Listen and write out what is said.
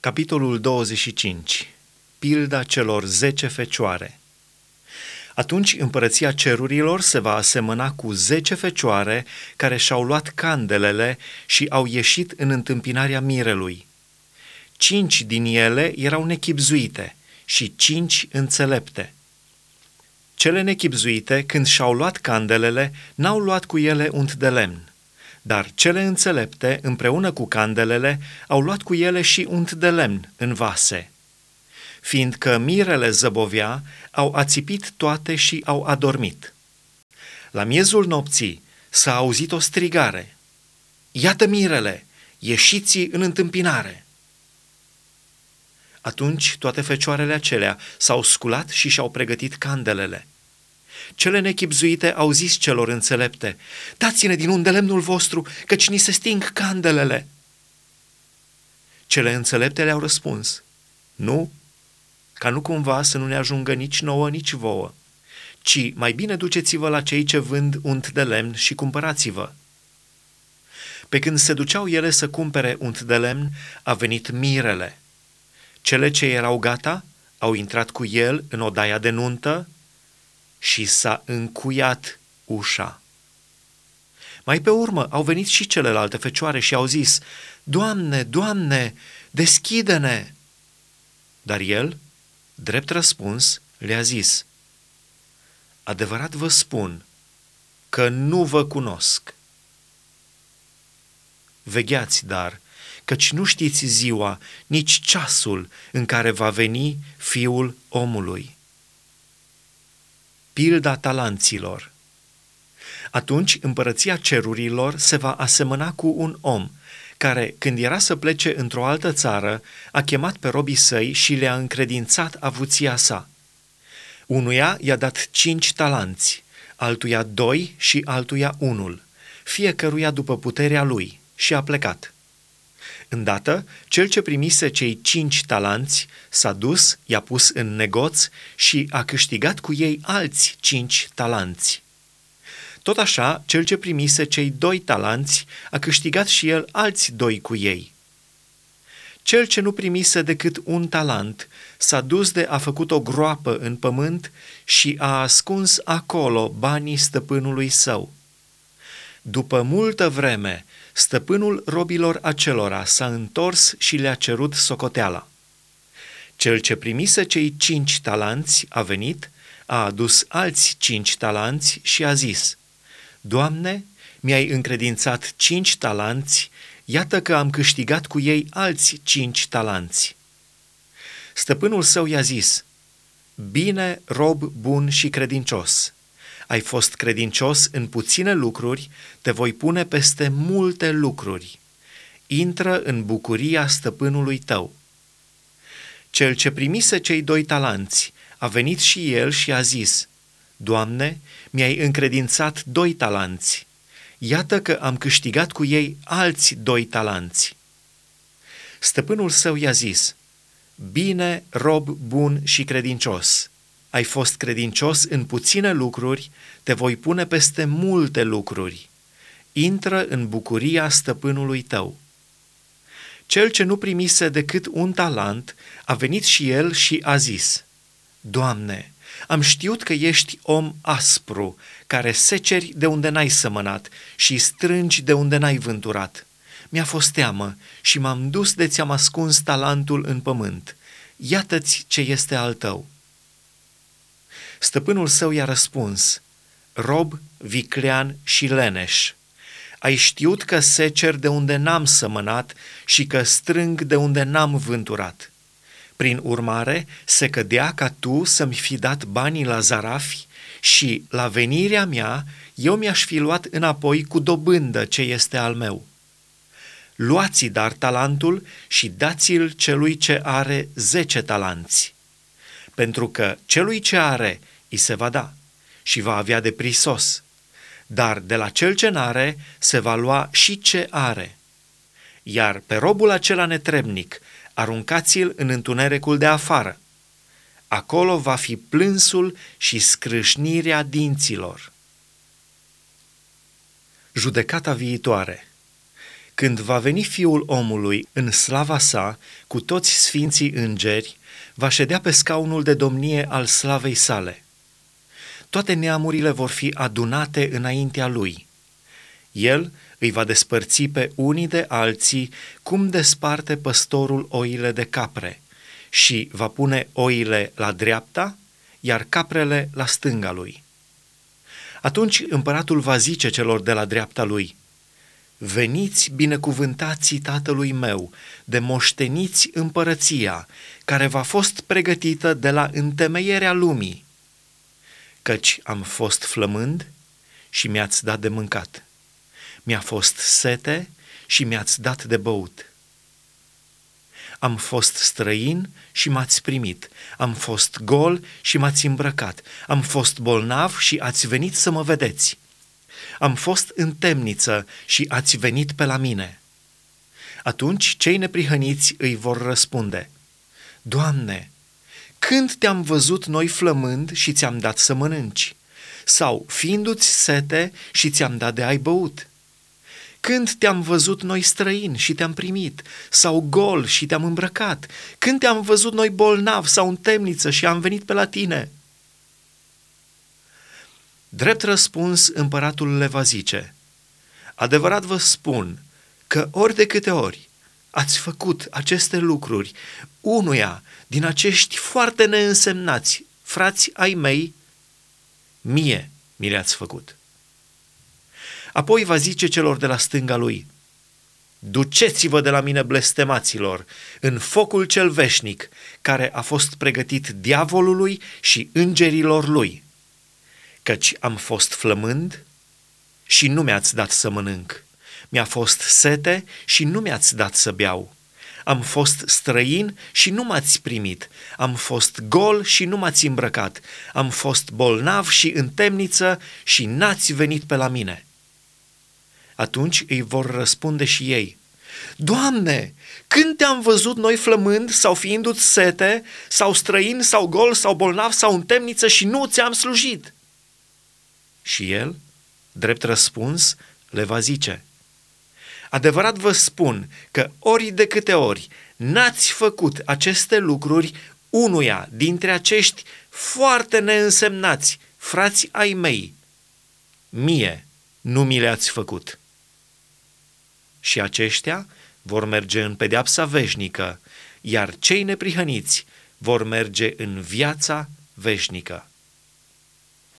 Capitolul 25. Pilda celor zece fecioare. Atunci împărăția cerurilor se va asemăna cu zece fecioare care și-au luat candelele și au ieșit în întâmpinarea mirelui. Cinci din ele erau nechipzuite și cinci înțelepte. Cele nechipzuite, când și-au luat candelele, n-au luat cu ele unt de lemn dar cele înțelepte, împreună cu candelele, au luat cu ele și unt de lemn în vase. Fiindcă mirele zăbovea, au ațipit toate și au adormit. La miezul nopții s-a auzit o strigare. Iată mirele, ieșiți în întâmpinare! Atunci toate fecioarele acelea s-au sculat și și-au pregătit candelele. Cele nechipzuite au zis celor înțelepte, dați-ne din unde lemnul vostru, căci ni se sting candelele. Cele înțelepte le-au răspuns, nu, ca nu cumva să nu ne ajungă nici nouă, nici vouă, ci mai bine duceți-vă la cei ce vând unt de lemn și cumpărați-vă. Pe când se duceau ele să cumpere unt de lemn, a venit mirele. Cele ce erau gata au intrat cu el în odaia de nuntă și s-a încuiat ușa. Mai pe urmă au venit și celelalte fecioare și au zis, Doamne, Doamne, deschide-ne! Dar el, drept răspuns, le-a zis, Adevărat vă spun că nu vă cunosc. Vegheați, dar, căci nu știți ziua, nici ceasul în care va veni Fiul omului pilda talanților. Atunci împărăția cerurilor se va asemăna cu un om care, când era să plece într-o altă țară, a chemat pe robii săi și le-a încredințat avuția sa. Unuia i-a dat cinci talanți, altuia doi și altuia unul, fiecăruia după puterea lui, și a plecat. Îndată, cel ce primise cei cinci talanți s-a dus, i-a pus în negoț și a câștigat cu ei alți cinci talanți. Tot așa, cel ce primise cei doi talanți a câștigat și el alți doi cu ei. Cel ce nu primise decât un talent s-a dus de a făcut o groapă în pământ și a ascuns acolo banii stăpânului său. După multă vreme, stăpânul robilor acelora s-a întors și le-a cerut socoteala. Cel ce primise cei cinci talanți a venit, a adus alți cinci talanți și a zis, Doamne, mi-ai încredințat cinci talanți, iată că am câștigat cu ei alți cinci talanți. Stăpânul său i-a zis, Bine, rob bun și credincios, ai fost credincios în puține lucruri, te voi pune peste multe lucruri. Intră în bucuria stăpânului tău. Cel ce primise cei doi talanți a venit și el și a zis, Doamne, mi-ai încredințat doi talanți. Iată că am câștigat cu ei alți doi talanți. Stăpânul său i-a zis, Bine, rob bun și credincios, ai fost credincios în puține lucruri, te voi pune peste multe lucruri. Intră în bucuria stăpânului tău. Cel ce nu primise decât un talent a venit și el și a zis, Doamne, am știut că ești om aspru, care seceri de unde n-ai sămănat și strângi de unde n-ai vânturat. Mi-a fost teamă și m-am dus de ți-am ascuns talentul în pământ. Iată-ți ce este al tău. Stăpânul său i-a răspuns, rob, viclean și leneș. Ai știut că secer de unde n-am sămănat și că strâng de unde n-am vânturat. Prin urmare, se cădea ca tu să-mi fi dat banii la zarafi și, la venirea mea, eu mi-aș fi luat înapoi cu dobândă ce este al meu. Luați dar talentul și dați-l celui ce are zece talanți. Pentru că celui ce are îi se va da și va avea de prisos, dar de la cel ce n-are se va lua și ce are. Iar pe robul acela netrebnic aruncați-l în întunericul de afară. Acolo va fi plânsul și scrâșnirea dinților. Judecata viitoare când va veni Fiul omului în slava sa, cu toți sfinții îngeri, va ședea pe scaunul de domnie al slavei sale. Toate neamurile vor fi adunate înaintea lui. El îi va despărți pe unii de alții, cum desparte păstorul oile de capre, și va pune oile la dreapta, iar caprele la stânga lui. Atunci împăratul va zice celor de la dreapta lui, Veniți binecuvântații tatălui meu, de moșteniți împărăția, care v-a fost pregătită de la întemeierea lumii, căci am fost flămând și mi-ați dat de mâncat. Mi-a fost sete și mi-ați dat de băut. Am fost străin și m-ați primit. Am fost gol și m-ați îmbrăcat. Am fost bolnav și ați venit să mă vedeți. Am fost în temniță și ați venit pe la mine. Atunci cei neprihăniți îi vor răspunde, Doamne, când te-am văzut noi flămând și ți-am dat să mănânci? Sau fiindu-ți sete și ți-am dat de ai băut? Când te-am văzut noi străini și te-am primit, sau gol și te-am îmbrăcat? Când te-am văzut noi bolnav sau în temniță și am venit pe la tine? Drept răspuns, împăratul le va zice, Adevărat vă spun că ori de câte ori ați făcut aceste lucruri unuia din acești foarte neînsemnați frați ai mei, mie mi le-ați făcut. Apoi va zice celor de la stânga lui, Duceți-vă de la mine, blestemaților, în focul cel veșnic, care a fost pregătit diavolului și îngerilor lui. Căci am fost flămând și nu mi-ați dat să mănânc. Mi-a fost sete și nu mi-ați dat să beau. Am fost străin și nu m-ați primit. Am fost gol și nu m-ați îmbrăcat. Am fost bolnav și în temniță și n-ați venit pe la mine.'' Atunci îi vor răspunde și ei, Doamne, când te-am văzut noi flămând sau fiindu-ți sete, sau străin, sau gol, sau bolnav, sau în temniță și nu ți-am slujit? Și el, drept răspuns, le va zice, Adevărat vă spun că ori de câte ori n-ați făcut aceste lucruri unuia dintre acești foarte neînsemnați frați ai mei, mie nu mi le-ați făcut și aceștia vor merge în pedeapsa veșnică, iar cei neprihăniți vor merge în viața veșnică.